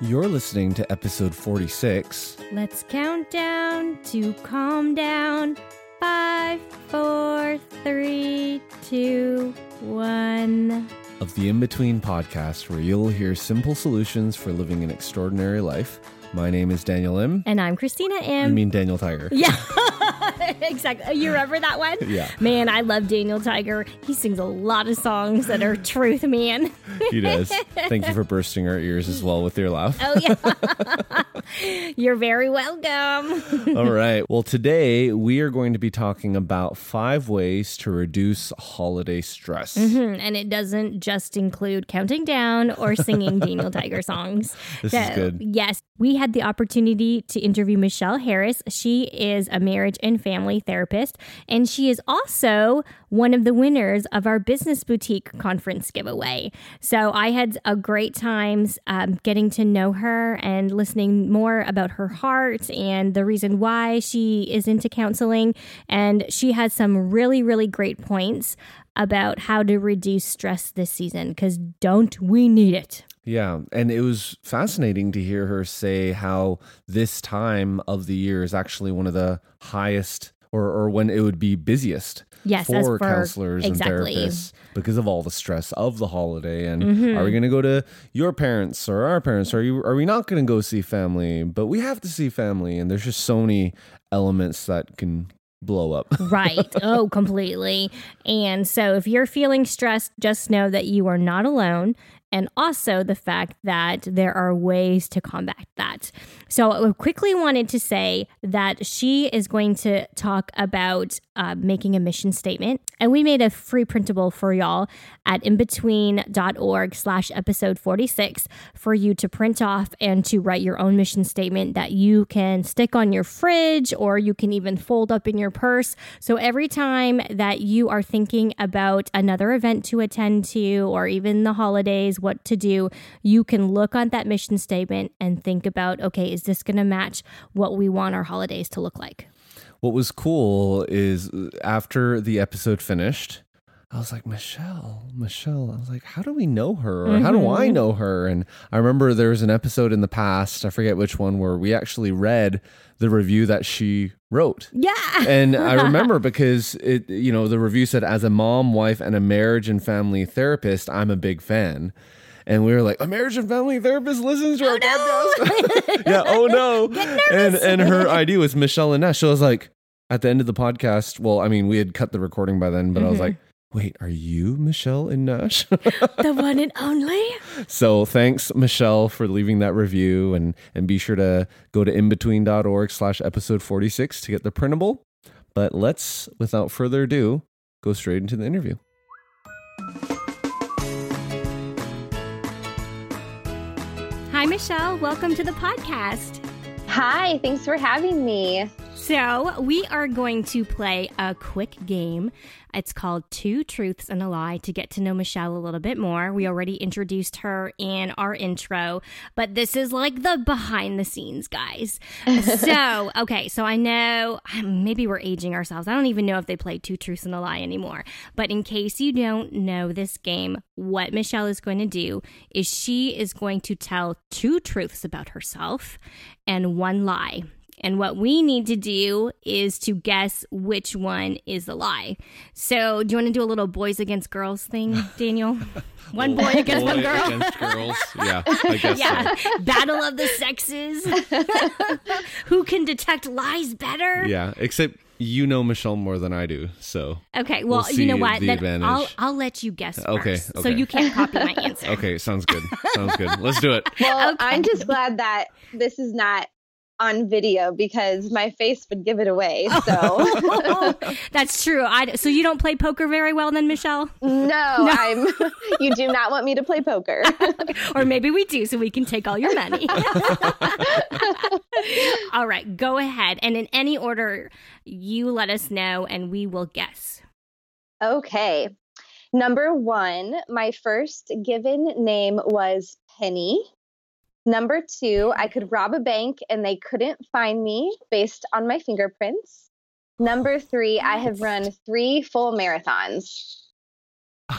You're listening to episode 46. Let's count down to calm down. Five, four, three, two, one. of the In Between podcast, where you'll hear simple solutions for living an extraordinary life. My name is Daniel M. And I'm Christina M. You mean Daniel Tiger? yeah, exactly. You remember that one? Yeah. Man, I love Daniel Tiger. He sings a lot of songs that are truth, man. He does. Thank you for bursting our ears as well with your laugh. Oh, yeah. You're very welcome. All right. Well, today we are going to be talking about five ways to reduce holiday stress. Hmm, and it doesn't just include counting down or singing Daniel Tiger songs. This is good. Yes, we had the opportunity to interview Michelle Harris. She is a marriage and family therapist, and she is also one of the winners of our Business Boutique Conference giveaway. So I had a great time um, getting to know her and listening more about her heart and the reason why she is into counseling. And she has some really, really great points about how to reduce stress this season because don't we need it? Yeah. And it was fascinating to hear her say how this time of the year is actually one of the highest or, or when it would be busiest Yes, for for- counselors exactly. and therapists because of all the stress of the holiday. And Mm-hmm. are we going to go to your parents or our parents? Are you are we not going to go see family? But we have to see family, and there's just so many elements that can blow up. right. Oh, completely. And so if you're feeling stressed, just know that you are not alone. And also the fact that there are ways to combat that. So I quickly wanted to say that she is going to talk about uh, making a mission statement. And we made a free printable for y'all at inbetween.org slash episode 46 for you to print off and to write your own mission statement that you can stick on your fridge or you can even fold up in your purse. So every time that you are thinking about another event to attend to or even the holidays, what to do, you can look on that mission statement and think about, okay, is this going to match what we want our holidays to look like? what was cool is uh, after the episode finished, I was like, Michelle, Michelle. I was like, how do we know her? Or how do I Mm-hmm. know her? And I remember there was an episode in the past, I forget which one, where we actually read the review that she wrote. Yeah. And I remember because it, you know, the review said, as a mom, wife, and a marriage and family therapist, I'm a big fan. And we were like, a marriage and family therapist listens to our podcast. yeah. Oh no. And and her ID was Michelle and Nash. So I was like, at the end of the podcast, well, I mean, we had cut the recording by then, but I was like, wait, are you Michelle and Nash? the one and only. so thanks, Michelle, for leaving that review and and be sure to go to inbetween.org slash episode 46 to get the printable. But let's, without further ado, go straight into the interview. Hi, Michelle. Welcome to the podcast. Hi, thanks for having me. So, we are going to play a quick game. It's called Two Truths and a Lie to get to know Michelle a little bit more. We already introduced her in our intro, but this is like the behind the scenes, guys. so, okay, so I know um, maybe we're aging ourselves. I don't even know if they play Two Truths and a Lie anymore. But in case you don't know this game, what Michelle is going to do is she is going to tell two truths about herself and one lie. And what we need to do is to guess which one is the lie. So, do you want to do a little boys against girls thing, Daniel? One boy against one girl. against girls. Yeah, I guess Yeah, battle of the sexes. Who can detect lies better? Yeah, except you know Michelle more than I do, so Okay, well, We'll you know what? the Then advantage. I'll I'll let you guess Okay, first, so you can't copy my answer. okay, sounds good. Sounds good. Let's do it. Well, Okay. I'm just glad that this is not on video because my face would give it away. So that's true. I, so you don't play poker very well then, Michelle? no, I'm you do not want me to play poker. or maybe we do so we can take all your money. all right, go ahead. And in any order, you let us know and we will guess. okay. Number 1, my first given name was Penny. Number 2, I could rob a bank and they couldn't find me based on my fingerprints. Number 3, I have run 3 full marathons.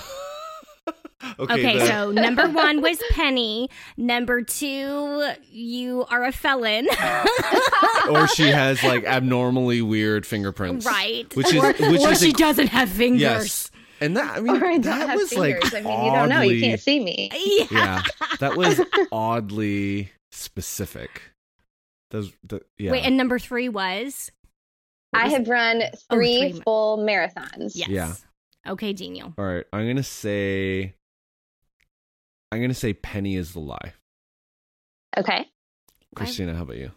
Okay, the- so number one was Penny. Number two, you are a felon. or she has like abnormally weird fingerprints, right. Which is or, which or is she inc- doesn't have fingers. yes, and that I mean Or I don't that have was fingers. like I mean, you don't know. You oddly- can't see me. Yeah. yeah, that was oddly specific. Those, the, yeah. Wait, and number three was? What I was- have run Oh, three three. full marathons. Yes. Yeah. Okay, genial. All right, I'm gonna say, I'm gonna say Penny is the lie. Okay. Christina, how about you?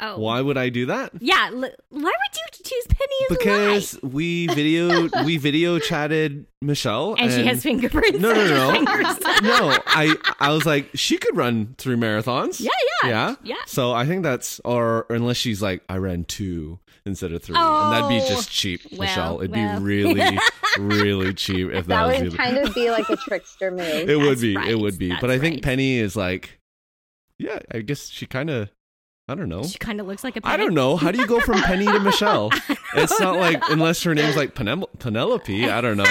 Oh. Why would I do that? Yeah. L- why would you choose Penny as a lie? Because we video we video chatted Michelle, And, she has fingerprints. No, no, no. no, I I was like she could run three marathons. yeah, yeah. yeah, Yeah. So I think that's or unless she's like I ran two instead of three, and that'd be Oh. just cheap, Well, Michelle. It'd well. be really, really cheap if that, That was would the- kind of be like a trickster move. It would be. right. It would be. That's But I think right. Penny is like, yeah. I guess she kind of. I don't know. She kind of looks like a penny. I don't know. How do you go from Penny to Michelle? It's not like unless her name's like Penel- Penelope. I don't know.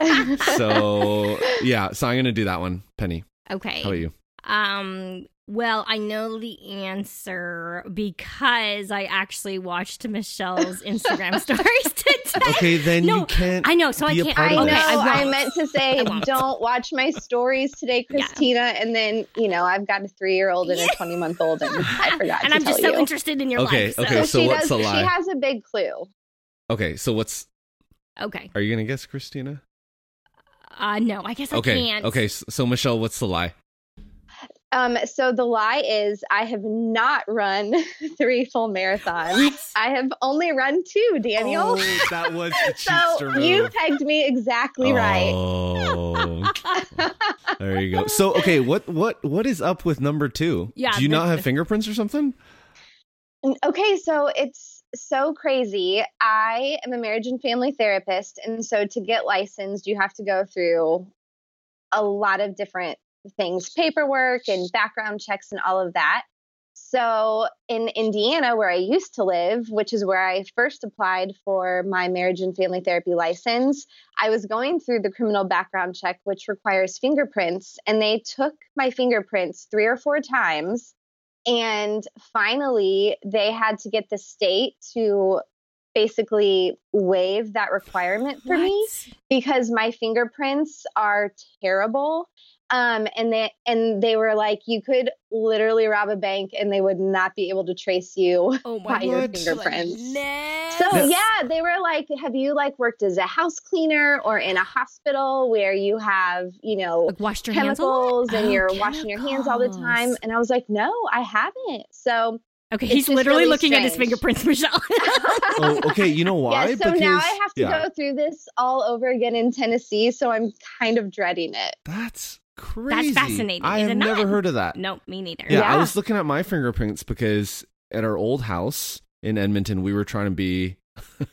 So yeah. So I'm gonna do that one, Penny. Okay. How about you? Um, well, I know the answer because I actually watched Michelle's Instagram stories today. Okay, then No, you can't. I know, so I be a can't- I know. Okay. I I, meant to say, don't watch my stories today, Yeah. Christina. And then, you know, I've got a three-year-old and a twenty-month-old, and I forgot and to I'm just tell so you. interested in your Okay, life. so- okay. so she what's does, the lie? She has a big clue. Okay, so what's? Okay. Are you gonna guess, Christina? Uh, no, I guess I Okay, can't. okay. So, so Michelle, what's the lie? Um, so the lie is I have not run three full marathons. What? I have only run two, Daniel. Oh, that was the so move. you pegged me exactly right. Oh, there you go. So, okay, what what what is up with number two? Yeah, do you not have fingerprints or something? Okay, so it's so crazy. I am a marriage and family therapist. And so to get licensed, you have to go through a lot of different things paperwork and background checks and all of that. So in Indiana, where I used to live, which is where I first applied for my marriage and family therapy license, I was going through the criminal background check, which requires fingerprints, and they took my fingerprints three or four times. And finally, they had to get the state to basically waive that requirement for me because my fingerprints are terrible. Um, and they and they were like, you could literally rob a bank and they would not be able to trace you Oh my by your fingerprints. goodness. So That's- yeah, they were like, "Have you like worked as a house cleaner or in a hospital where you have, you know, Like, washed your hands chemicals and Oh, you're washing your hands all the time?" And I was like, "No, I haven't." So Okay, It's he's literally really looking at his fingerprints, Michelle. Oh, okay. You know why? yeah, so now I have to yeah, go through this all over again in Tennessee. So I'm kind of dreading it. That's crazy. fascinating, I is have never not? heard of that. no, me neither. Yeah, I was looking at my fingerprints because at our old house in Edmonton, we were trying to be.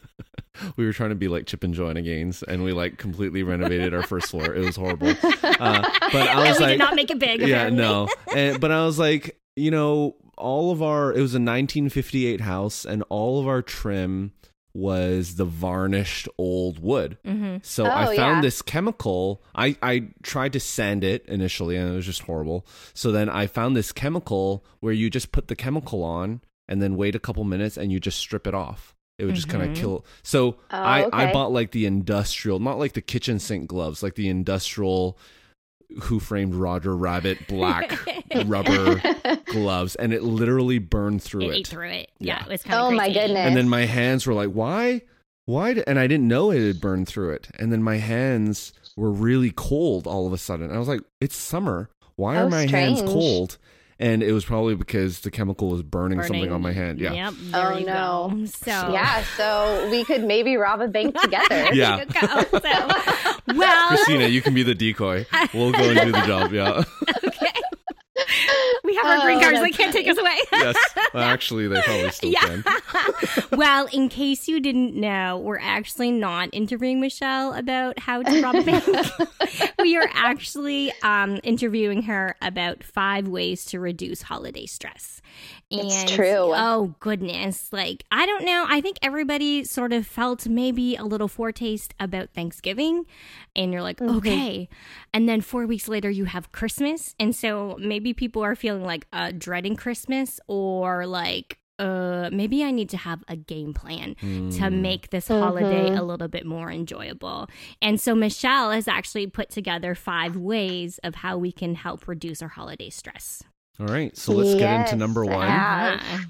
we were trying to be like Chip and Joanna Gaines, and we like completely renovated our first floor. It was horrible. Uh, but I And was we like, did not make it big. yeah, apparently. no. And, but I was like, you know, all of our it was a 1958 house, and all of our trim was the varnished old wood. Mhm. So Oh, I found yeah. this chemical. I, I tried to sand it initially and it was just horrible. So then I found this chemical where you just put the chemical on and then wait a couple minutes and you just strip it off. It would just kind Mhm. of kill. So Oh, I, I bought like the industrial, not like the kitchen sink gloves, like the industrial Who Framed Roger Rabbit black rubber gloves, and it literally burned through It it. ate through it. Yeah, Yeah. it was kind of Oh my goodness. And then my hands were like, why? Why? d- And I didn't know it had burned through it. And then my hands were really cold all of a sudden. I was like, it's summer. Why are Oh, my hands cold? And it was probably because the chemical was burning, something on my hand. Yeah. Yep. Oh, there Oh, no. go. So Yeah, so we could maybe rob a bank together. Yeah. Go. So, well, Christina, you can be the decoy. We'll go and do the job. Yeah. okay. We have our green Oh, cards. They can't take us away. yes. Well, actually, they probably still Yeah. can. well, in case you didn't know, we're actually not interviewing Michelle about how to rob a bank. we are actually um, interviewing her about five ways to reduce holiday stress. It's true. Oh goodness! Like I don't know. I think everybody sort of felt maybe a little foretaste about Thanksgiving, and you're like, Mhm. okay. And then four weeks later, you have Christmas, and so maybe people are feeling like uh, dreading Christmas or like uh maybe I need to have a game plan to Hmm. make this holiday Mhm. a little bit more enjoyable. And so Michelle has actually put together five ways of how we can help reduce our holiday stress. All right. So let's get into number one. have.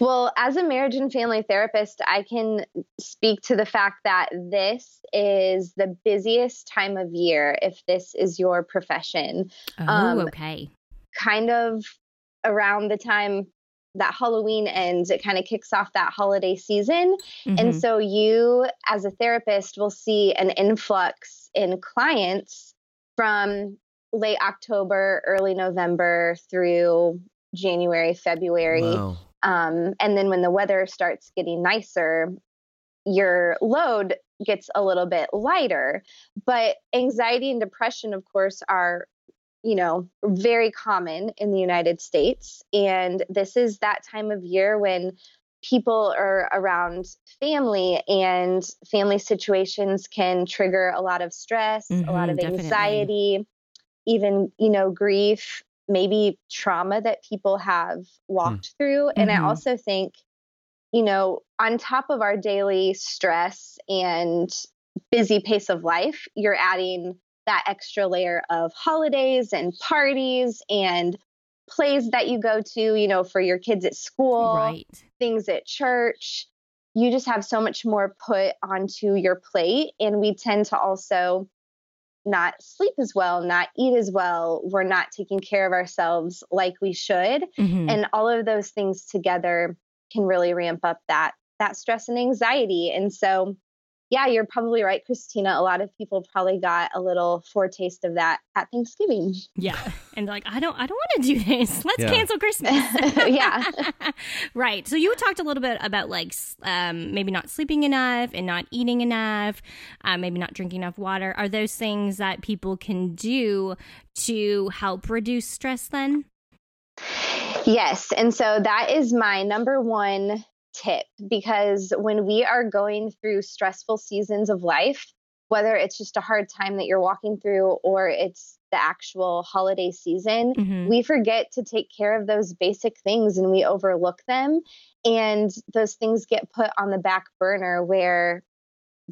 Well, as a marriage and family therapist, I can speak to the fact that this is the busiest time of year if this is your profession. Oh, Um, okay. Kind of around the time that Halloween ends, it kind of kicks off that holiday season. And Mhm. so you, as a therapist, will see an influx in clients from late October, early November through January, February. Wow. Um, and then when the weather starts getting nicer, your load gets a little bit lighter. But anxiety and depression, of course, are, you know, very common in the United States. And this is that time of year when people are around family and family situations can trigger a lot of stress, a lot Mhm, of definitely. Even, you know, grief, maybe trauma that people have walked through. And Mhm. I also think, you know, on top of our daily stress and busy pace of life, you're adding that extra layer of holidays and parties and plays that you go to, you know, for your kids at school, right. things at church. You just have so much more put onto your plate. And we tend to also not sleep as well, not eat as well. We're not taking care of ourselves like we should. Mhm. And all of those things together can really ramp up that that stress and anxiety. And so yeah, you're probably right, Christina. A lot of people probably got a little foretaste of that at Thanksgiving. Yeah. And like, I don't I don't want to do this. Let's Yeah. cancel Christmas. Yeah. right. So you talked a little bit about like um, maybe not sleeping enough and not eating enough, uh, maybe not drinking enough water. Are those things that people can do to help reduce stress then? Yes. And so that is my number one tip because when we are going through stressful seasons of life, whether it's just a hard time that you're walking through or it's the actual holiday season, Mhm. we forget to take care of those basic things and we overlook them. And those things get put on the back burner where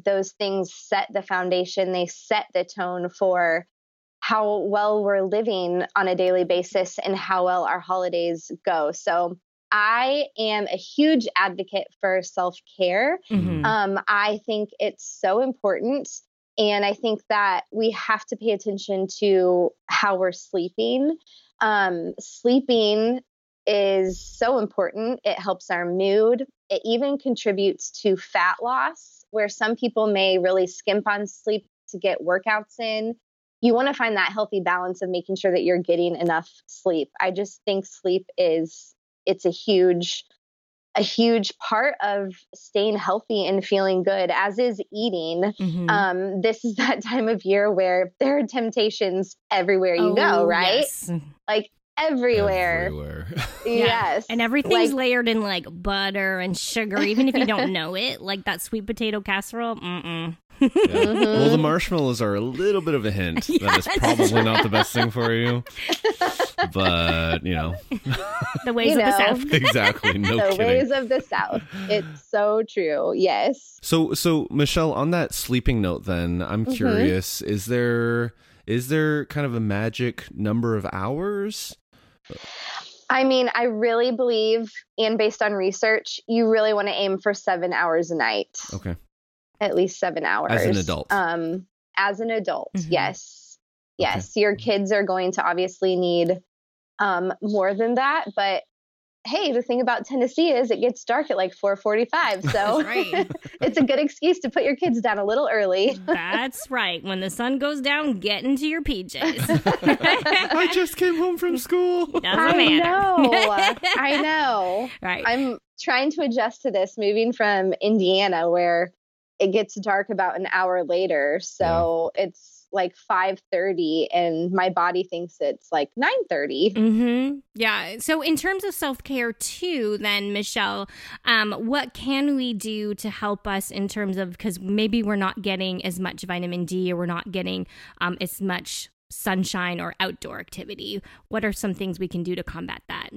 those things set the foundation, they set the tone for how well we're living on a daily basis and how well our holidays go. So I am a huge advocate for self care. Mhm. Um, I think it's so important. And I think that we have to pay attention to how we're sleeping. Um, sleeping is so important. It helps our mood. It even contributes to fat loss, where some people may really skimp on sleep to get workouts in. You want to find that healthy balance of making sure that you're getting enough sleep. I just think sleep is it's a huge a huge part of staying healthy and feeling good as is eating Mhm. um, this is that time of year where there are temptations everywhere you Oh, go right yes. like everywhere, Everywhere. Yeah. yes And everything's Like- layered in like butter and sugar, even if you don't know it. Like that sweet potato casserole. Mm-mm. Yeah. Well, the marshmallows are a little bit of a hint that Yes. it's probably not the best thing for you. But, you know, The ways You of the. South. exactly. No the kidding. ways of the south it's so true yes So, so Michelle, on that sleeping note, then I'm Mhm. curious: is there is there kind of a magic number of hours? i mean i really believe and based on research you really want to aim for seven hours a night Okay, at least seven hours As an adult. um as an adult Mhm. yes yes your kids are going to obviously need um, more than that. But hey, the thing about Tennessee is it gets dark at like 4:45, so right. it's a good excuse to put your kids down a little early. That's right. When the sun goes down, get into your PJs. I just came home from school. Doesn't I matter. know. I know. Right. I'm trying to adjust to this moving from Indiana where it gets dark about an hour later. So it's like 5:30 and my body thinks it's like 9:30. Mm-hmm. Yeah. So, in terms of self care, too, then Michelle, um, what can we do to help us in terms of because maybe we're not getting as much vitamin D or we're not getting um, as much sunshine or outdoor activity? What are some things we can do to combat that?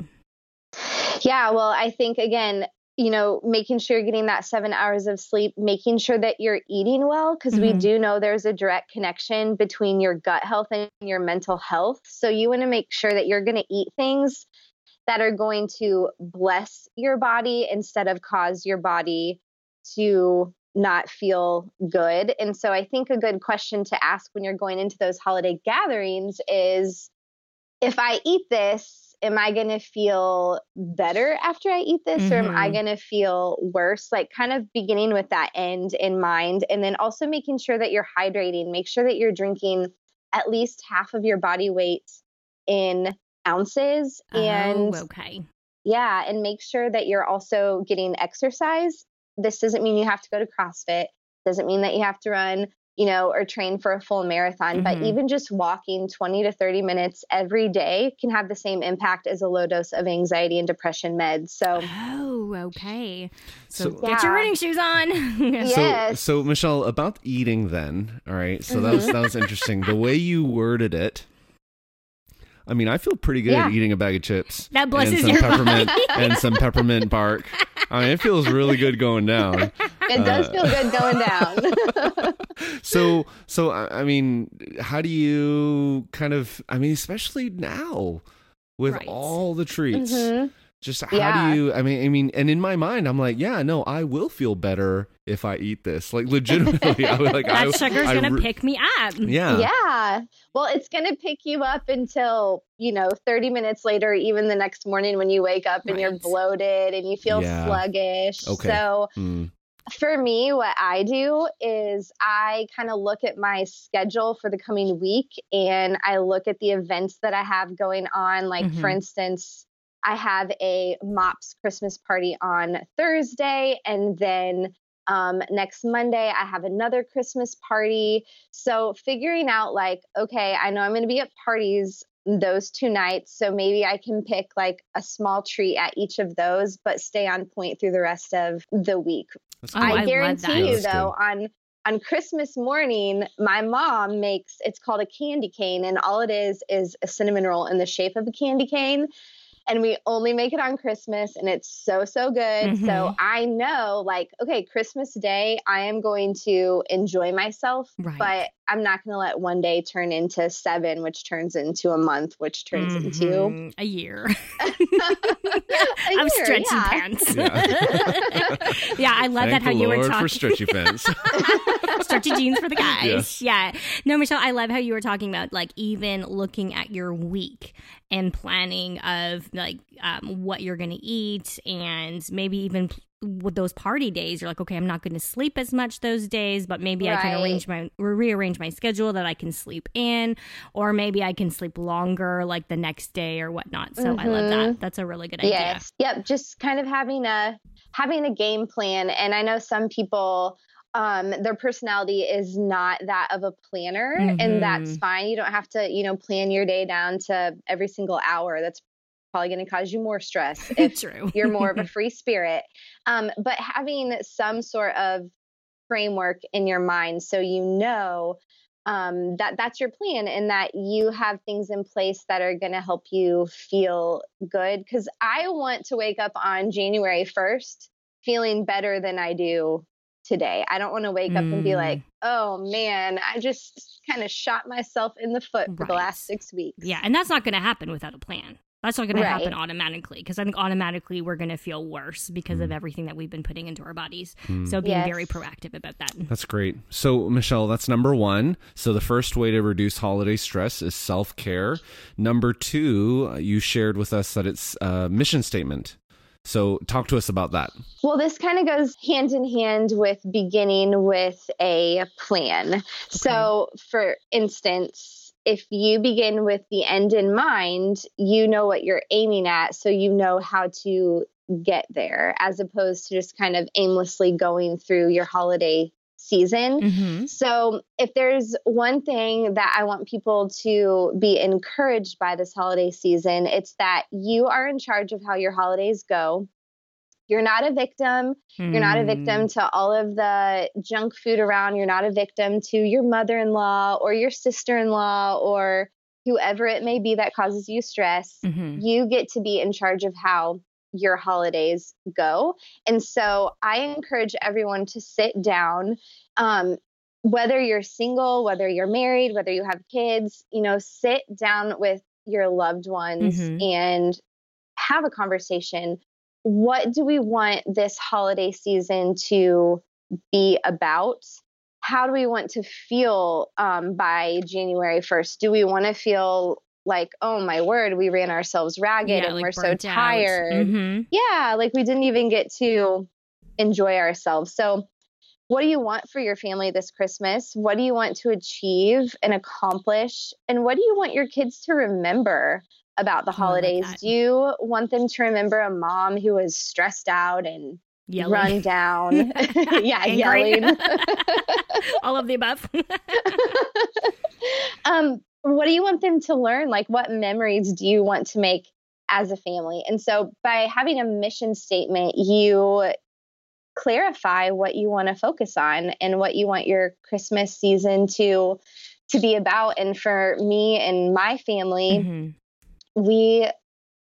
Yeah, well, I think again, you know, making sure you're getting that seven hours of sleep, making sure that you're eating well, because we Mhm. do know there's a direct connection between your gut health and your mental health. So you want to make sure that you're going to eat things that are going to bless your body instead of cause your body to not feel good. And so I think a good question to ask when you're going into those holiday gatherings is if I eat this, am I going to feel better after I eat this or am I Mhm. going to feel worse? Like kind of beginning with that end in mind and then also making sure that you're hydrating. Make sure that you're drinking at least half of your body weight in ounces and oh, okay. yeah, and make sure that you're also getting exercise. This doesn't mean you have to go to CrossFit. Doesn't mean that you have to run, you know, or train for a full marathon, but Mhm. even just walking 20 to 30 minutes every day can have the same impact as a low dose of anxiety and depression meds. So, Oh, okay. So, So- get your running shoes on. Yeah. So, so Michelle, about eating then, all right. So that was that was interesting. The way you worded it. I mean, I feel pretty good Yeah. at eating a bag of chips. That blesses and some your peppermint body. and some peppermint bark. I mean, it feels really good going down. it does Uh, feel good going down. So, so I I mean, how do you kind of? I mean, especially now with Right. all the treats. Mhm. Just how Yeah. do you? I mean, I mean, and in my mind, I'm like, yeah, no, I will feel better if I eat this. Like, legitimately, I would like. that I, sugar's I gonna re- pick me up. Yeah. Yeah. Well, it's going to pick you up until, you know, 30 minutes later, even the next morning when you wake up and you're bloated and you feel Yeah. sluggish. Okay. So, Mm. for me, what I do is I kind of look at my schedule for the coming week and I look at the events that I have going on. Like, for Mhm. instance, I have a MOPS Christmas party on Thursday, and then um, next Monday, I have another Christmas party. So, figuring out, like, okay, I know I'm going to be at parties those two nights. So, maybe I can pick like a small treat at each of those, but stay on point through the rest of the week. Oh, cool. I I guarantee you though, on on Christmas morning, my mom makes it's called a candy cane, and all it is is a cinnamon roll in the shape of a candy cane. And we only make it on Christmas, and it's so so good. So Mhm. I know, like, okay, Christmas Day, I am going to enjoy myself, Right. but I'm not going to let one day turn into seven, which turns into a month, which turns into Mhm. a year a of year, stretchy yeah. pants. Yeah. yeah, I love Thank that how the you were Lord talking for stretchy pants. stretchy jeans for the guys. Yes. Yeah. No, Michelle, I love how you were talking about like even looking at your week and planning of like um, what you're going to eat and maybe even p- with those party days you're like okay i'm not going to sleep as much those days but maybe i can arrange my or rearrange my schedule that i can sleep in or maybe i can sleep longer like the next day or whatnot so i love that that's a really good idea Yes. Yep. Just kind of having a having a game plan. And I know some people um their personality is not that of a planner and that's Mhm. fine. You don't have to, you know, plan your day down to every single hour. That's probably going to cause you more stress if true you're more of a free spirit. Um, but having some sort of framework in your mind so you know um, that that's your plan and that you have things in place that are going to help you feel good. Because I want to wake up on January 1st feeling better than I do today. I don't want to wake up and be Mm. like, oh man, I just kind of shot myself in the foot for the last six weeks. yeah and that's not going to happen without a plan That's not going to happen automatically because I think automatically we're going to feel worse because Mm. of everything that we've been putting into our bodies. So being very proactive about that. That's great. So, Michelle, that's number one. So, the first way to reduce holiday stress is self care. Number two, uh, you shared with us that it's a mission statement. So, talk to us about that. Well, this kind of goes hand in hand with beginning with a plan. So, for instance, if you begin with the end in mind, you know what you're aiming at, so you know how to get there, as opposed to just kind of aimlessly going through your holiday season. Mm-hmm. So, if there's one thing that I want people to be encouraged by this holiday season, it's that you are in charge of how your holidays go. You're not a victim. You're not a victim to all of the junk food around. You're not a victim to your mother in law or your sister in law or whoever it may be that causes you stress. Mm-hmm. You get to be in charge of how your holidays go. And so I encourage everyone to sit down. Um, whether you're single, whether you're married, whether you have kids, you know, sit down with your loved ones Mhm. and have a conversation. What do we want this holiday season to be about? How do we want to feel um, by January 1st? Do we want to feel like, oh my word, we ran ourselves ragged and we're so tired? hmm yeah, like we didn't even get to enjoy ourselves. So, what do you want for your family this Christmas? What do you want to achieve and accomplish? And what do you want your kids to remember about the Oh, like holidays? do you want them to remember a mom who was stressed out and Yelling. run down? yeah, yelling. All of the above. um, what do you want them to learn? Like, what memories do you want to make as a family? And so, by having a mission statement, you clarify what you want to focus on and what you want your Christmas season to to be about. And for me and my family, Mhm. we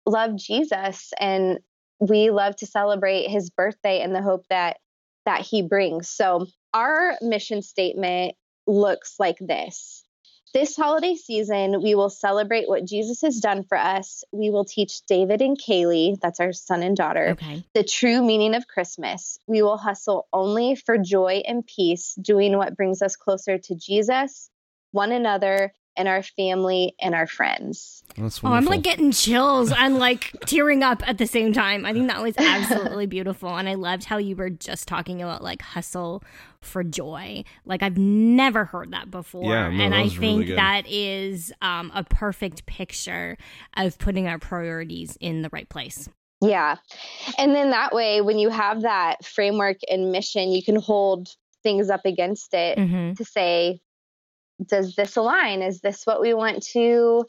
love Jesus and we love to celebrate his birthday and the hope that that he brings. So our mission statement looks like this. This holiday season, we will celebrate what Jesus has done for us. We will teach David and Kaylee, that's our son and daughter, Okay. the true meaning of Christmas. We will hustle only for joy and peace, doing what brings us closer to Jesus, one another, and our family and our friends. That's Oh, I'm like getting chills. I'm like tearing up at the same time. I think that was absolutely beautiful. And I loved how you were just talking about like hustle for joy. Like I've never heard that before. Yeah, no, and that I was really think that is um, a perfect picture of putting our priorities in the right place. Yeah. And then that way, when you have that framework and mission, you can hold things up against it Mm-hmm. to say, does this align? Is this what we want to?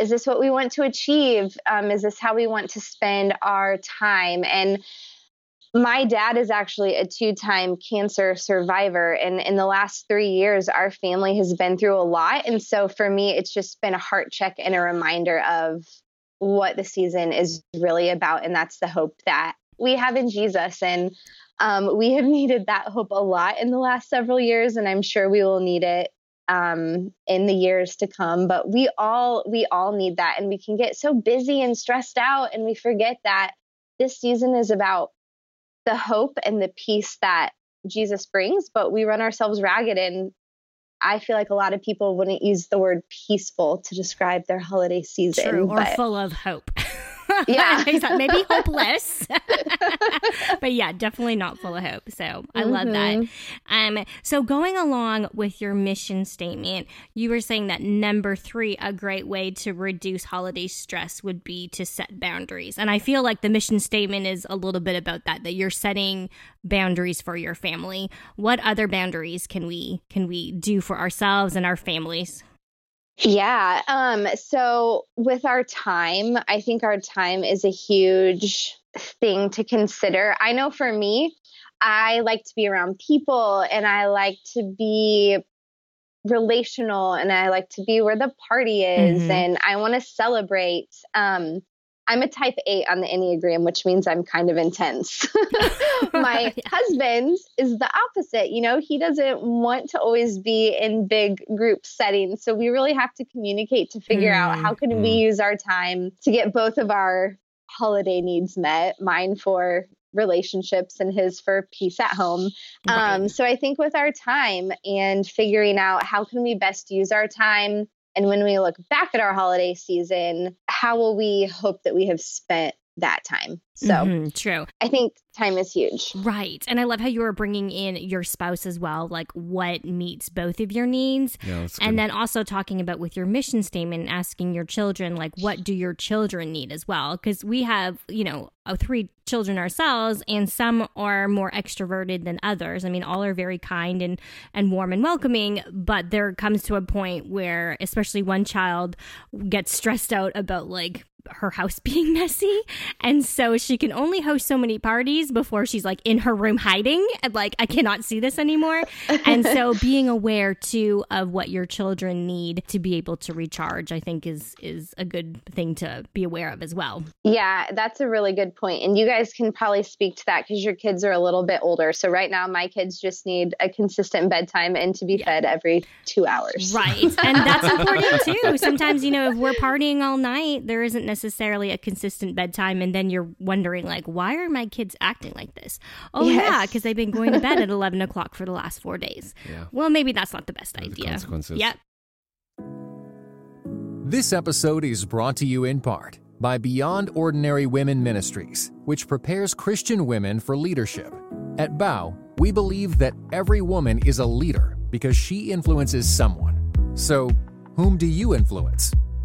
Is this what we want to achieve? Um, is this how we want to spend our time? And my dad is actually a two time cancer survivor. And in the last three years, our family has been through a lot. And so for me, it's just been a heart check and a reminder of what the season is really about. And that's the hope that we have in Jesus. And um, we have needed that hope a lot in the last several years. And I'm sure we will need it um, in the years to come. But we all we all need that. And we can get so busy and stressed out and we forget that this season is about the hope and the peace that Jesus brings, but we run ourselves ragged. And I feel like a lot of people wouldn't use the word peaceful to describe their holiday season. True. Or but full of hope. Yeah. Maybe hopeless. but yeah, definitely not full of hope. So I love that. Mm-hmm. Um, so going along with your mission statement, you were saying that number three, a great way to reduce holiday stress would be to set boundaries. And I feel like the mission statement is a little bit about that, that you're setting boundaries for your family. What other boundaries can we can we do for ourselves and our families? Yeah. Um, so with our time, I think our time is a huge thing to consider. I know for me, I like to be around people and I like to be relational and I like to be where the party is Mhm. and I want to celebrate. Um, I'm a type eight on the Enneagram, which means I'm kind of intense. My yeah. husband is the opposite. You know, he doesn't want to always be in big group settings. So we really have to communicate to figure mm. out how can mm. we use our time to get both of our holiday needs met, mine for relationships and his for peace at home. Right. Um, so I think with our time and figuring out how can we best use our time and when we look back at our holiday season, how will we hope that we have spent that time? So mm-hmm, true. I think time is huge. Right. And I love how you were bringing in your spouse as well, like what meets both of your needs. Yeah, and then also talking about with your mission statement, asking your children, like, what do your children need as well? Because we have, you know, three children ourselves, and some are more extroverted than others. I mean, all are very kind and, and warm and welcoming, but there comes to a point where, especially one child gets stressed out about like her house being messy. And so she can only host so many parties before she's like in her room hiding and like, I cannot see this anymore. and so being aware too of what your children need to be able to recharge, I think is, is a good thing to be aware of as well. Yeah, that's a really good point. And you guys can probably speak to that because your kids are a little bit older. So right now, my kids just need a consistent bedtime and to be yeah. fed every two hours. Right. And that's important too. Sometimes, you know, if we're partying all night, there isn't necessarily a consistent bedtime. And then you're wondering, like, why are my kids acting like this? Oh, yes. yeah, because they've been going to bed at 11 o'clock for the last four days. Yeah. Well, maybe that's not the best There's idea. Consequences. Yep. This episode is brought to you in part by Beyond Ordinary Women Ministries, which prepares Christian women for leadership. At Bow, we believe that every woman is a leader because she influences someone. So, whom do you influence?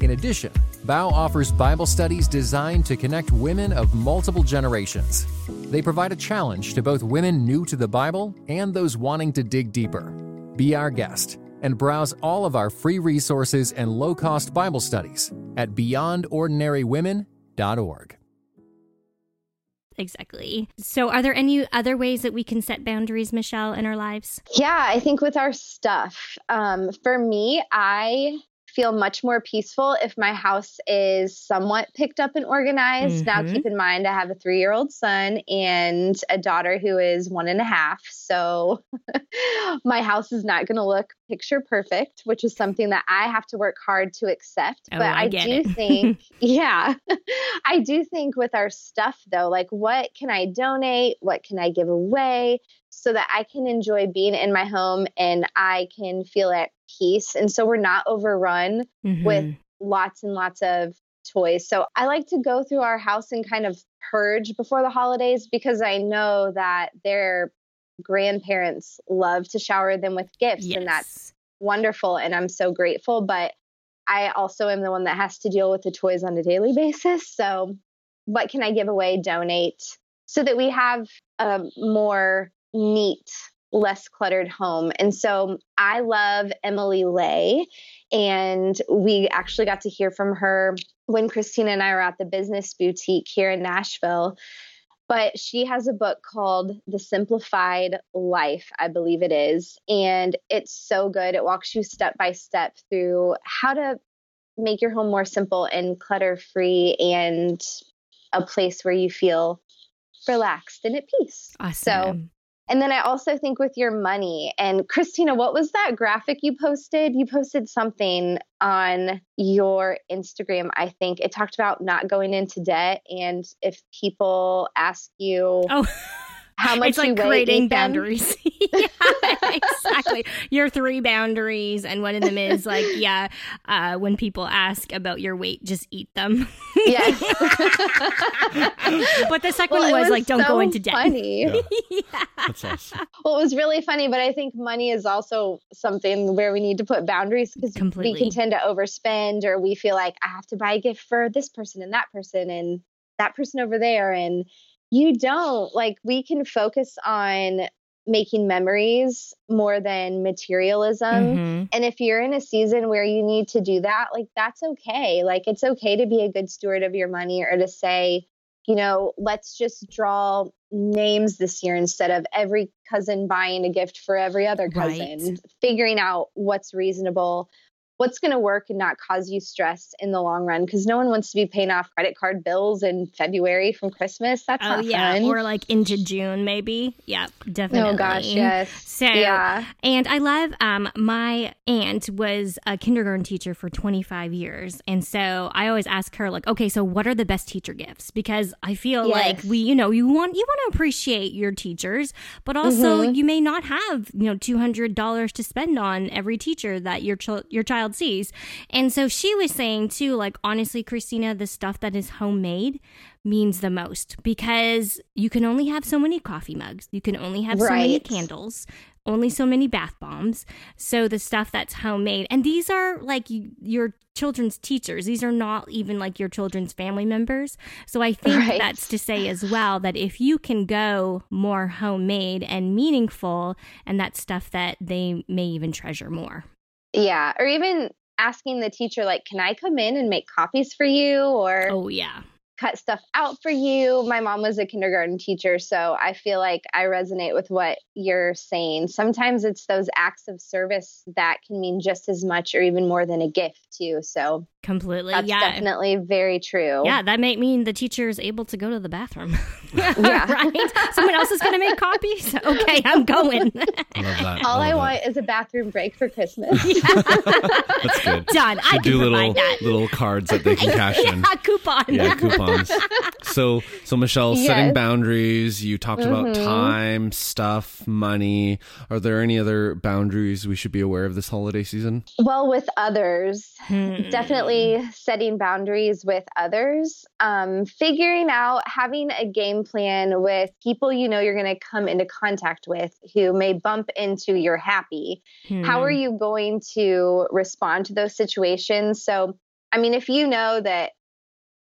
In addition, Bow offers Bible studies designed to connect women of multiple generations. They provide a challenge to both women new to the Bible and those wanting to dig deeper. Be our guest and browse all of our free resources and low cost Bible studies at beyondordinarywomen.org. Exactly. So, are there any other ways that we can set boundaries, Michelle, in our lives? Yeah, I think with our stuff. Um, for me, I feel much more peaceful if my house is somewhat picked up and organized. Mm-hmm. Now, keep in mind, I have a three year old son and a daughter who is one and a half. So my house is not going to look picture perfect, which is something that I have to work hard to accept. Oh, but I, I do think, yeah, I do think with our stuff though, like what can I donate? What can I give away? So that I can enjoy being in my home and I can feel at peace. And so we're not overrun mm-hmm. with lots and lots of toys. So I like to go through our house and kind of purge before the holidays because I know that their grandparents love to shower them with gifts yes. and that's wonderful and I'm so grateful, but I also am the one that has to deal with the toys on a daily basis. So what can I give away, donate so that we have a more neat less cluttered home. And so I love Emily Ley. And we actually got to hear from her when Christina and I were at the business boutique here in Nashville. But she has a book called The Simplified Life, I believe it is. And it's so good. It walks you step by step through how to make your home more simple and clutter free and a place where you feel relaxed and at peace. Awesome. So and then I also think with your money and Christina, what was that graphic you posted? You posted something on your Instagram, I think. It talked about not going into debt and if people ask you Oh. how much it's like you weigh, creating them. boundaries. yeah, exactly. Your three boundaries, and one of them is like, yeah, uh, when people ask about your weight, just eat them. Yes. but the second Well, one it was, like, don't so go into debt. Funny. Yeah. That's awesome. Well, it was really funny, but I think money is also something where we need to put boundaries because we can tend to overspend or we feel like I have to buy a gift for this person and that person and that person over there. And you don't. Like, we can focus on making memories more than materialism. Mhm. And if you're in a season where you need to do that, like that's okay. Like it's okay to be a good steward of your money or to say, you know, let's just draw names this year instead of every cousin buying a gift for every other cousin. Right. Figuring out what's reasonable, what's going to work and not cause you stress in the long run because no one wants to be paying off credit card bills in February from Christmas. That's Oh yeah, fun. or like into June maybe. Yeah, definitely. oh gosh, yes. So yeah. And I love um my aunt was a kindergarten teacher for 25 years. And so I always ask her like, "Okay, so what are the best teacher gifts?" Because I feel like we, you know, you want you want to appreciate your teachers, but also Mm-hmm. you may not have, you know, $200 to spend on every teacher that your ch- your child sees. And so she was saying too like honestly, Christina, the stuff that is homemade means the most because you can only have so many coffee mugs. You can only have so many candles only so many bath bombs. So the stuff that's homemade, and these are like your children's teachers. These are not even like your children's family members. So I think Right. that's to say as well that if you can go more homemade and meaningful, and that's stuff that they may even treasure more. Yeah, or even asking the teacher like, "Can I come in and make copies for you?" or Oh yeah, cut stuff out for you. My mom was a kindergarten teacher, so I feel like I resonate with what you're saying. Sometimes it's those acts of service that can mean just as much or even more than a gift too. So completely. that's yeah. definitely very true. Yeah, that might mean the teacher is able to go to the bathroom. Yeah. right? Someone else is going to make copies? Okay, I'm going. I love that. All love I that. want is a bathroom break for Christmas. That's good. Done. I Should can do little that. little cards that they can cash in. yeah, coupon. Yeah, coupons. So, so Michelle, setting boundaries. You talked about Mhm. time, stuff, money. Are there any other boundaries we should be aware of this holiday season? well, with others, Hmm. definitely setting boundaries with others. Um, figuring out having a game plan with people you know you're going to come into contact with who may bump into your happy. How are Hmm. you going to respond to those situations? So i mean if you know that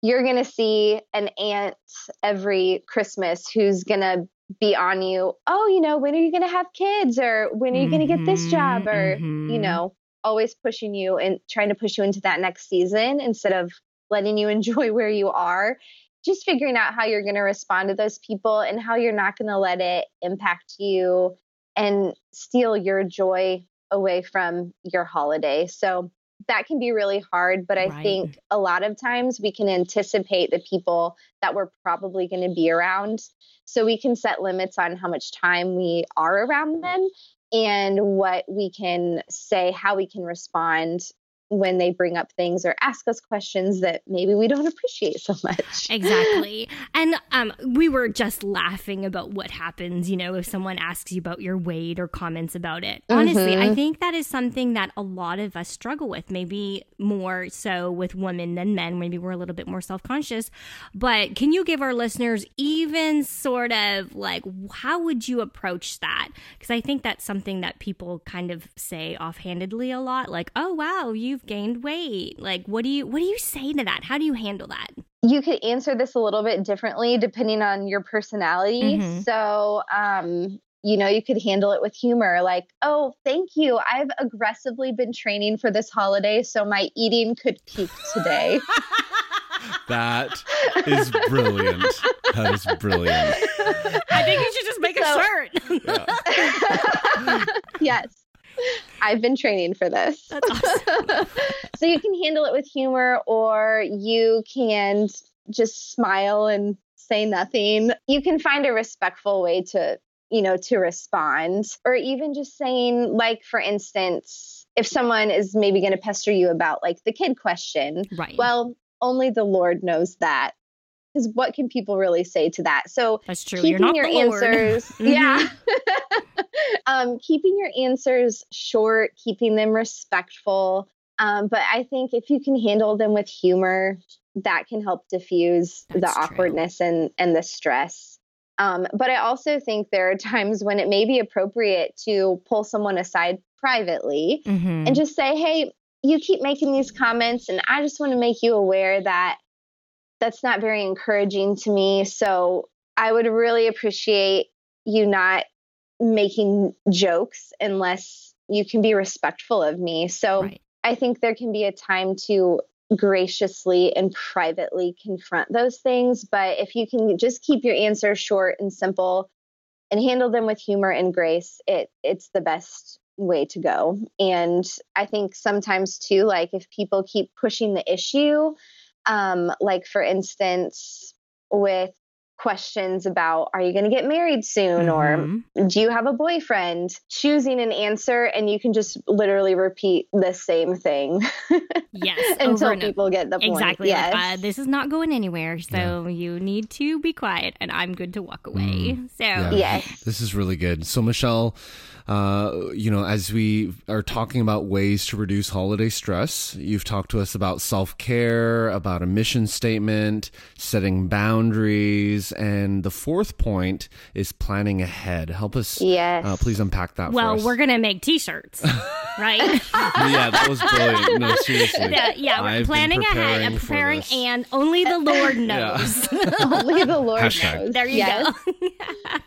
you're going to see an aunt every christmas who's going to be on you oh you know when are you going to have kids? or when are you going to get this job? or Mhm, you mhm. know always pushing you and trying to push you into that next season instead of letting you enjoy where you are. Just figuring out how you're going to respond to those people and how you're not going to let it impact you and steal your joy away from your holiday. So that can be really hard but i Right. think a lot of times we can anticipate the people that we're probably going to be around. So we can set limits on how much time we are around them and what we can say, how we can respond when they bring up things or ask us questions that maybe we don't appreciate so much. Exactly. And um, we were just laughing about what happens, you know, if someone asks you about your weight or comments about it. Honestly, I Mhm. think that is something that a lot of us struggle with, maybe more so with women than men. Maybe we're a little bit more self conscious. But can you give our listeners even sort of like, how would you approach that? Because I think that's something that people kind of say offhandedly a lot like, oh, wow, you've gained weight. Like, what do you, what do you say to that? How do you handle that? You could answer this a little bit differently depending on your personality. Mhm. So, um, you know, you could handle it with humor, like, oh, thank you. I've aggressively been training for this holiday, so my eating could peak today. That is brilliant. That is brilliant. I think you should just make So- a shirt. yes. I've been training for this. That's awesome. so you can handle it with humor or you can just smile and say nothing. You can find a respectful way to, you know, to respond or even just saying like for instance, if someone is maybe going to pester you about like the kid question, right. well, only the Lord knows that. Because what can people really say to that? So That's true. keeping You're not your the answers, Mhm. yeah, um, keeping your answers short, keeping them respectful. Um, but I think if you can handle them with humor, that can help diffuse the That's true. awkwardness and and the stress. Um, but I also think there are times when it may be appropriate to pull someone aside privately Mhm. and just say, hey, you keep making these comments, and I just want to make you aware that that's not very encouraging to me. So I would really appreciate you not making jokes unless you can be respectful of me. So Right. I think there can be a time to graciously and privately confront those things. But if you can just keep your answers short and simple and handle them with humor and grace, it it's the best way to go. And I think sometimes too, like if people keep pushing the issue, um, like for instance, with questions about are you going to get married soon or Mhm. do you have a boyfriend choosing an answer and you can just literally repeat the same thing yes, until and over. people get the point Exactly. yes Like, uh, this is not going anywhere, so you need to be quiet, and I'm good to walk away. So, Yeah. yes This is really good. So, Michelle, uh, you know, as we are talking about ways to reduce holiday stress, you've talked to us about self care, about a mission statement, setting boundaries, and the fourth point is planning ahead. Help us, yes uh, please unpack that. well, for us. we're gonna make T-shirts, right? yeah, that was brilliant. No, seriously. yeah, yeah, we're planning ahead, and preparing, and only the Lord Yeah. knows. only the lord Hashtag. knows there you yes. go.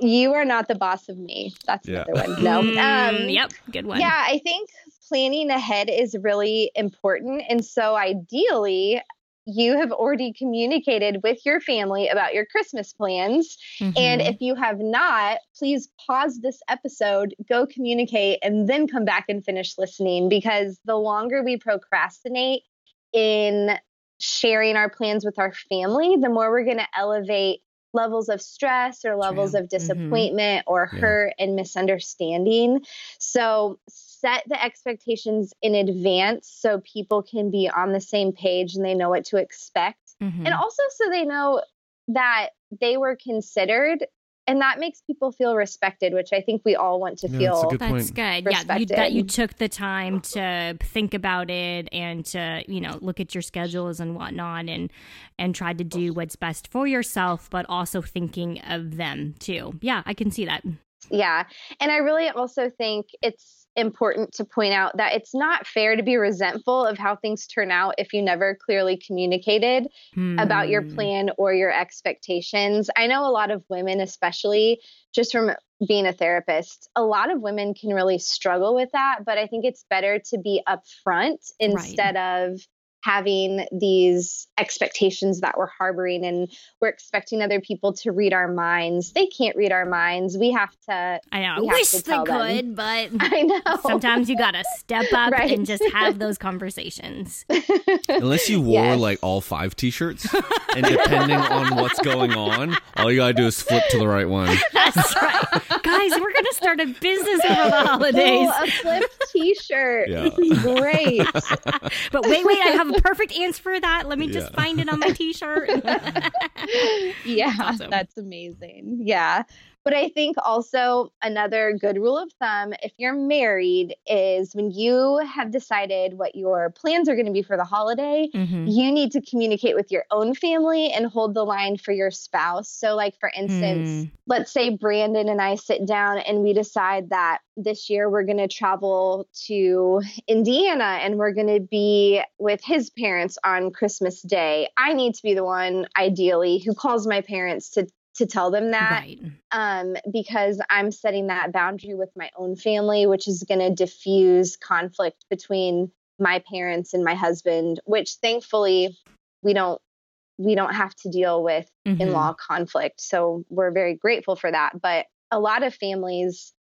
You are not the boss of me that's Yeah. another one no Mm, um yep, good one. Yeah, I think planning ahead is really important. And so, ideally, you have already communicated with your family about your Christmas plans. And Mhm. if you have not, please pause this episode, go communicate, and then come back and finish listening because the longer we procrastinate in sharing our plans with our family, the more we're going to elevate levels of stress or levels True. of Mhm. disappointment or Yeah. hurt and misunderstanding. So set the expectations in advance so people can be on the same page and they know what to expect. Mhm. And also so they know that they were considered and that makes people feel respected, which I think we all want to Yeah, feel. that's a good That's point. good. Yeah, you, that you took the time to think about it and to you know look at your schedules and whatnot, and and tried to do what's best for yourself, but also thinking of them too. Yeah, I can see that. Yeah. And I really also think it's important to point out that it's not fair to be resentful of how things turn out if you never clearly communicated about your Hmm. plan or your expectations. I know a lot of women, especially just from being a therapist, a lot of women can really struggle with that. But I think it's better to be upfront instead of having these expectations that we're harboring and we're expecting other people to read our minds. They can't read our minds. We have to, I know. I wish they tell them. could, but I know. sometimes you gotta step up Right. and just have those conversations. Unless you wore Yes. like all five t-shirts, and depending on what's going on, all you gotta do is flip to the right one. That's right, guys. We're gonna start a business over the holidays. Oh, a flip t-shirt. Yeah. Great. But wait, wait, I have a perfect answer for that. Let me just find it on my t-shirt. yeah, Awesome. that's amazing. Yeah. But I think also another good rule of thumb if you're married is when you have decided what your plans are going to be for the holiday, Mhm. you need to communicate with your own family and hold the line for your spouse. So, like, for instance, Hmm. let's say Brandon and I sit down and we decide that this year we're going to travel to Indiana and we're going to be with his parents on Christmas Day. I need to be the one, ideally, who calls my parents to to tell them that Right. um, because I'm setting that boundary with my own family, which is going to diffuse conflict between my parents and my husband, which thankfully we don't we don't have to deal with Mhm. in-law conflict. So we're very grateful for that. But a lot of families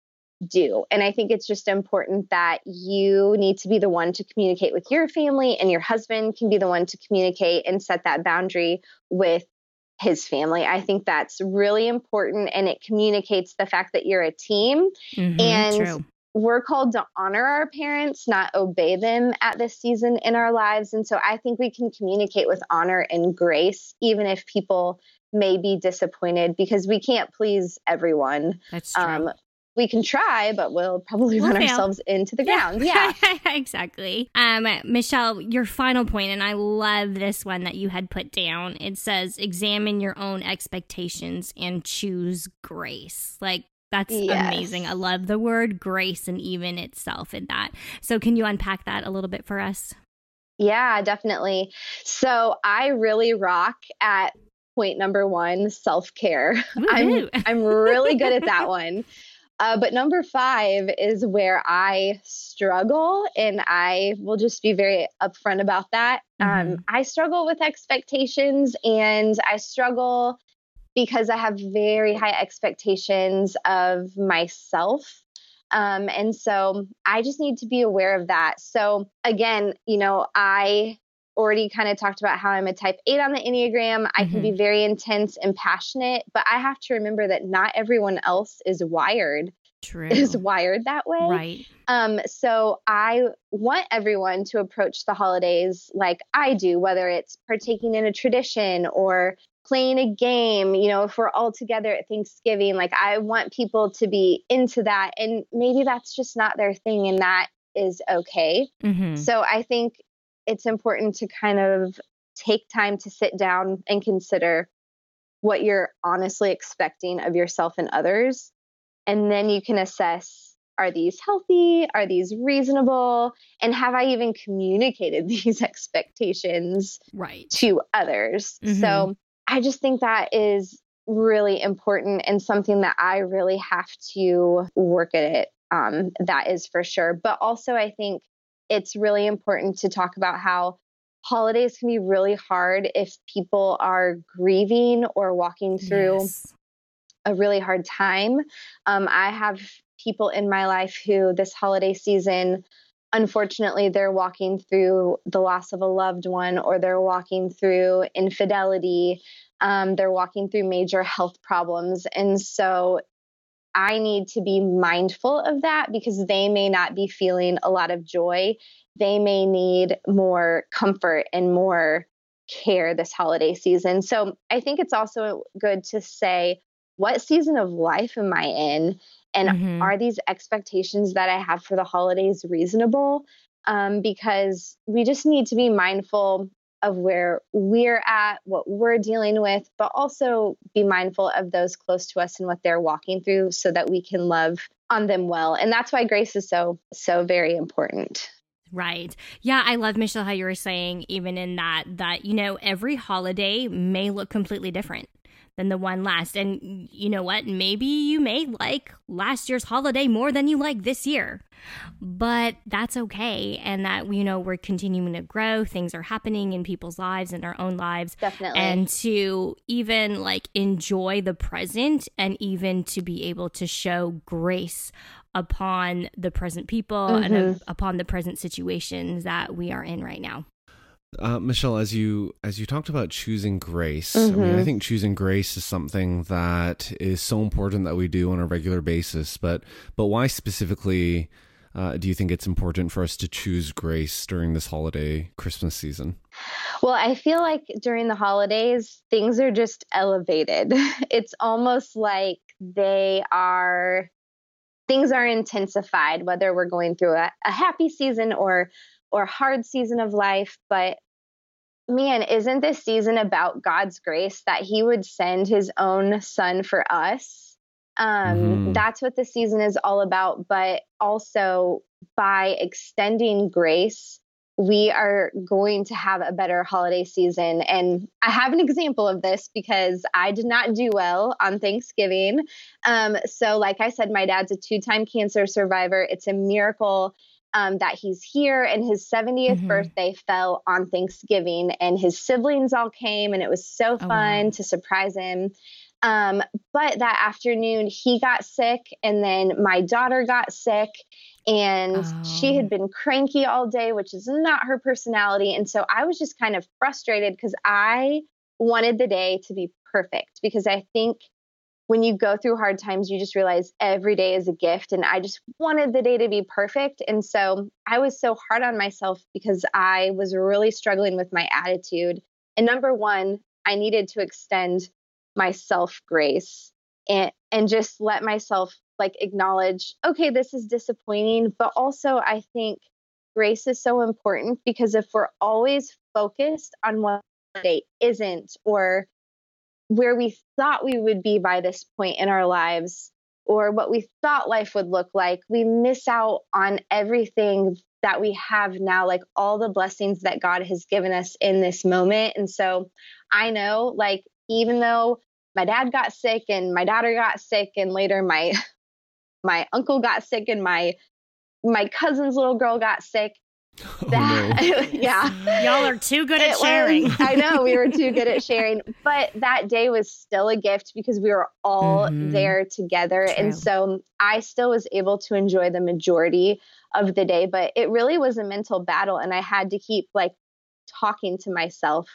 do. And I think it's just important that you need to be the one to communicate with your family and your husband can be the one to communicate and set that boundary with his family. I think that's really important and it communicates the fact that you're a team Mhm. and True. we're called to honor our parents, not obey them at this season in our lives. And so I think we can communicate with honor and grace, even if people may be disappointed, because we can't please everyone. That's true. Um, we can try, but we'll probably we'll run fail. ourselves into the ground. Yeah, exactly. Um, Michelle, your final point, and I love this one that you had put down. It says, "Examine your own expectations and choose grace." Like that's yes. amazing. I love the word grace and even itself in that. So, can you unpack that a little bit for us? Yeah, definitely. So, I really rock at point number one self care. I'm, I'm really good at that one. Uh, but number five is where I struggle, and I will just be very upfront about that. Um, mm-hmm. Um, I struggle with expectations, and I struggle because I have very high expectations of myself. Um, and so I just need to be aware of that. So, again, you know, I already kind of talked about how I'm a type eight on the Enneagram. I mm-hmm. can be mm-hmm. very intense and passionate, but I have to remember that not everyone else is wired. True. Is wired that way. Right. Um, so I want everyone to approach the holidays like I do, whether it's partaking in a tradition or playing a game, you know, if we're all together at Thanksgiving, like I want people to be into that. And maybe that's just not their thing, and that is okay. Mm-hmm. So I think it's important to kind of take time to sit down and consider what you're honestly expecting of yourself and others. And then you can assess are these healthy? Are these reasonable? And have I even communicated these expectations right. to others? Mm-hmm. So I just think that is really important and something that I really have to work at it. Um, that is for sure. But also, I think it's really important to talk about how holidays can be really hard if people are grieving or walking through yes. a really hard time. Um, I have people in my life who this holiday season, unfortunately, they're walking through the loss of a loved one or they're walking through infidelity. Um, they're walking through major health problems. And so I need to be mindful of that because they may not be feeling a lot of joy. They may need more comfort and more care this holiday season. So I think it's also good to say, what season of life am I in? And mm-hmm. are these expectations that I have for the holidays reasonable? Um, because we just need to be mindful of where we're at, what we're dealing with, but also be mindful of those close to us and what they're walking through so that we can love on them well. And that's why grace is so, so very important. Right. Yeah, I love Michelle how you were saying even in that that you know every holiday may look completely different than the one last. And you know what? Maybe you may like last year's holiday more than you like this year. But that's okay. And that, you know, we're continuing to grow. Things are happening in people's lives and our own lives. Definitely. And to even like enjoy the present and even to be able to show grace upon the present people mm-hmm. and uh, upon the present situations that we are in right now. Uh, Michelle, as you as you talked about choosing grace, mm-hmm. I mean, I mm-hmm. think choosing grace is something that is so important that we do on a regular basis. But but why specifically uh, do you think it's important for us to choose grace during this holiday Christmas season? Well, I feel like during the holidays, things are just elevated. It's almost like they are things are intensified, whether we're going through a, a happy season or or hard season of life, but man, isn't this season about God's grace that He would send His own Son for us? Um, mm-hmm. That's what the season is all about. But also, by extending grace, we are going to have a better holiday season. And I have an example of this because I did not do well on Thanksgiving. Um, so, like I said, my dad's a two time cancer survivor. It's a miracle um, that he's here and his 70th mm-hmm. birthday fell on Thanksgiving and his siblings all came and it was so fun oh, wow. to surprise him. Um, but that afternoon he got sick and then my daughter got sick and oh. she had oh. been cranky all day, which is not her personality. And so I was just kind of frustrated because I wanted the day to be perfect because I think when you go through hard times, you just realize every day is a gift. And I just wanted the day to be perfect. And so I was so hard on myself because I was really struggling with my attitude. And number one, I needed to extend myself grace and, and just let myself like acknowledge, okay, this is disappointing. But also, I think grace is so important because if we're always focused on what day isn't or where we thought we would be by this point in our lives or what we thought life would look like, we miss out on everything that we have now, like all the blessings that God has given us in this moment. And so I know, like, even though my dad got sick and my daughter got sick and later my my uncle got sick and my my cousin's little girl got sick Oh, that no. yeah Y'all are too good at It sharing. was- I know we were too good at sharing, but that day was still a gift because we were all Mhm. there together. True. And so I still was able to enjoy the majority of the day, but it really was a mental battle. And I had to keep like talking to myself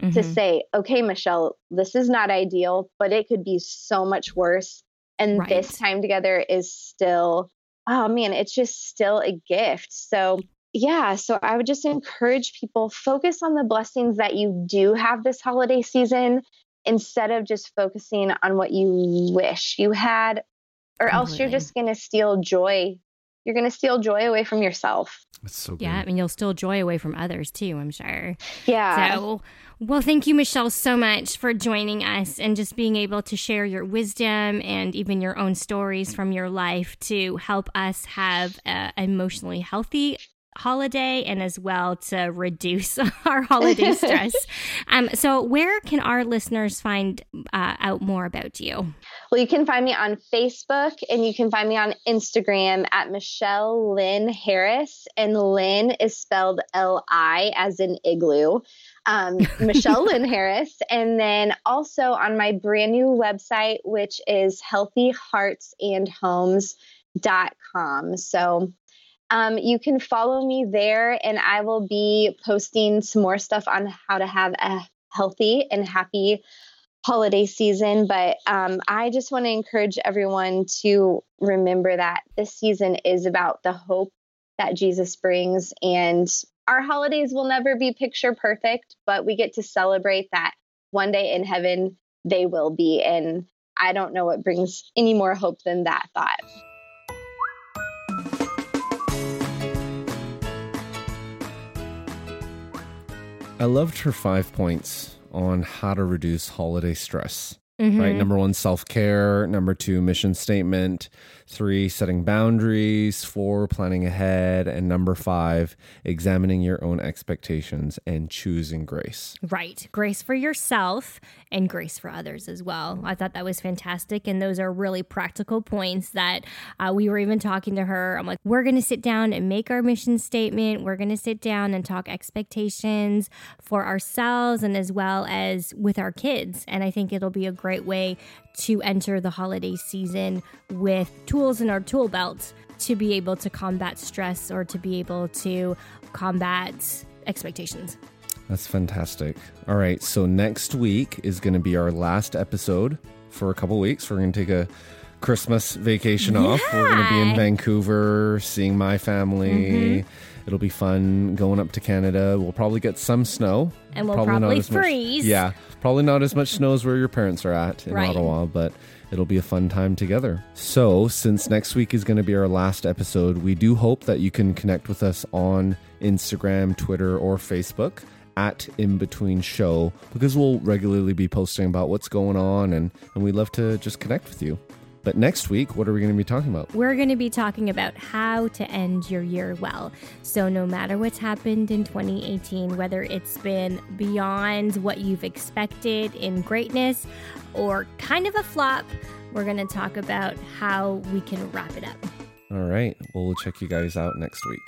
to Mhm. say, okay, Michelle, this is not ideal, but it could be so much worse. And Right. this time together is still, oh man, it's just still a gift. So, yeah, so I would just encourage people focus on the blessings that you do have this holiday season instead of just focusing on what you wish you had, or else you're just going to steal joy. You're going to steal joy away from yourself. That's so good. Yeah, I mean, you'll steal joy away from others too, I'm sure. Yeah. So, well, thank you, Michelle, so much for joining us and just being able to share your wisdom and even your own stories from your life to help us have a emotionally healthy holiday and as well to reduce our holiday stress. um, so, where can our listeners find uh, out more about you? Well, you can find me on Facebook and you can find me on Instagram at Michelle Lynn Harris. And Lynn is spelled L I as in igloo. Um, Michelle Lynn Harris. And then also on my brand new website, which is healthyheartsandhomes.com. So um, you can follow me there, and I will be posting some more stuff on how to have a healthy and happy holiday season. But um, I just want to encourage everyone to remember that this season is about the hope that Jesus brings. And our holidays will never be picture perfect, but we get to celebrate that one day in heaven they will be. And I don't know what brings any more hope than that thought. I loved her five points on how to reduce holiday stress. Mhm. Right. Number one, self care. Number two, mission statement. Three, setting boundaries. Four, planning ahead. And number five, examining your own expectations and choosing grace. Right. Grace for yourself and grace for others as well. I thought that was fantastic. And those are really practical points that uh, we were even talking to her. I'm like, we're going to sit down and make our mission statement. We're going to sit down and talk expectations for ourselves and as well as with our kids. And I think it'll be a great way to enter the holiday season with tools in our tool belt to be able to combat stress or to be able to combat expectations. That's fantastic. All right. So next week is going to be our last episode for a couple weeks. We're going to take a Christmas vacation off. We're going to be in Vancouver, seeing my family. Mm-hmm. It'll be fun going up to Canada. We'll probably get some snow. And we'll not probably as much- freeze. yeah. Probably not as much snow as where your parents are at in Right. Ottawa, but it'll be a fun time together. So, since next week is going to be our last episode, we do hope that you can connect with us on Instagram, Twitter, or Facebook at In Between Show because we'll regularly be posting about what's going on and, and we'd love to just connect with you. But next week, what are we going to be talking about? We're going to be talking about how to end your year well. So, no matter what's happened in 2018, whether it's been beyond what you've expected in greatness or kind of a flop, we're going to talk about how we can wrap it up. All right. Well, we'll check you guys out next week.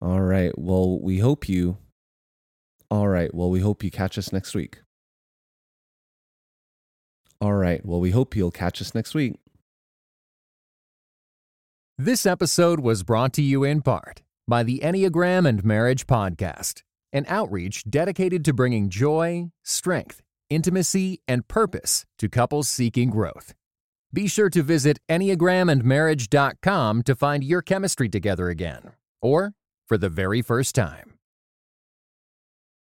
All right. Well, we hope you. All right. Well, we hope you catch us next week. All right. Well, we hope you'll catch us next week. This episode was brought to you in part by the Enneagram and Marriage Podcast, an outreach dedicated to bringing joy, strength, intimacy, and purpose to couples seeking growth. Be sure to visit EnneagramandMarriage.com to find your chemistry together again, or for the very first time.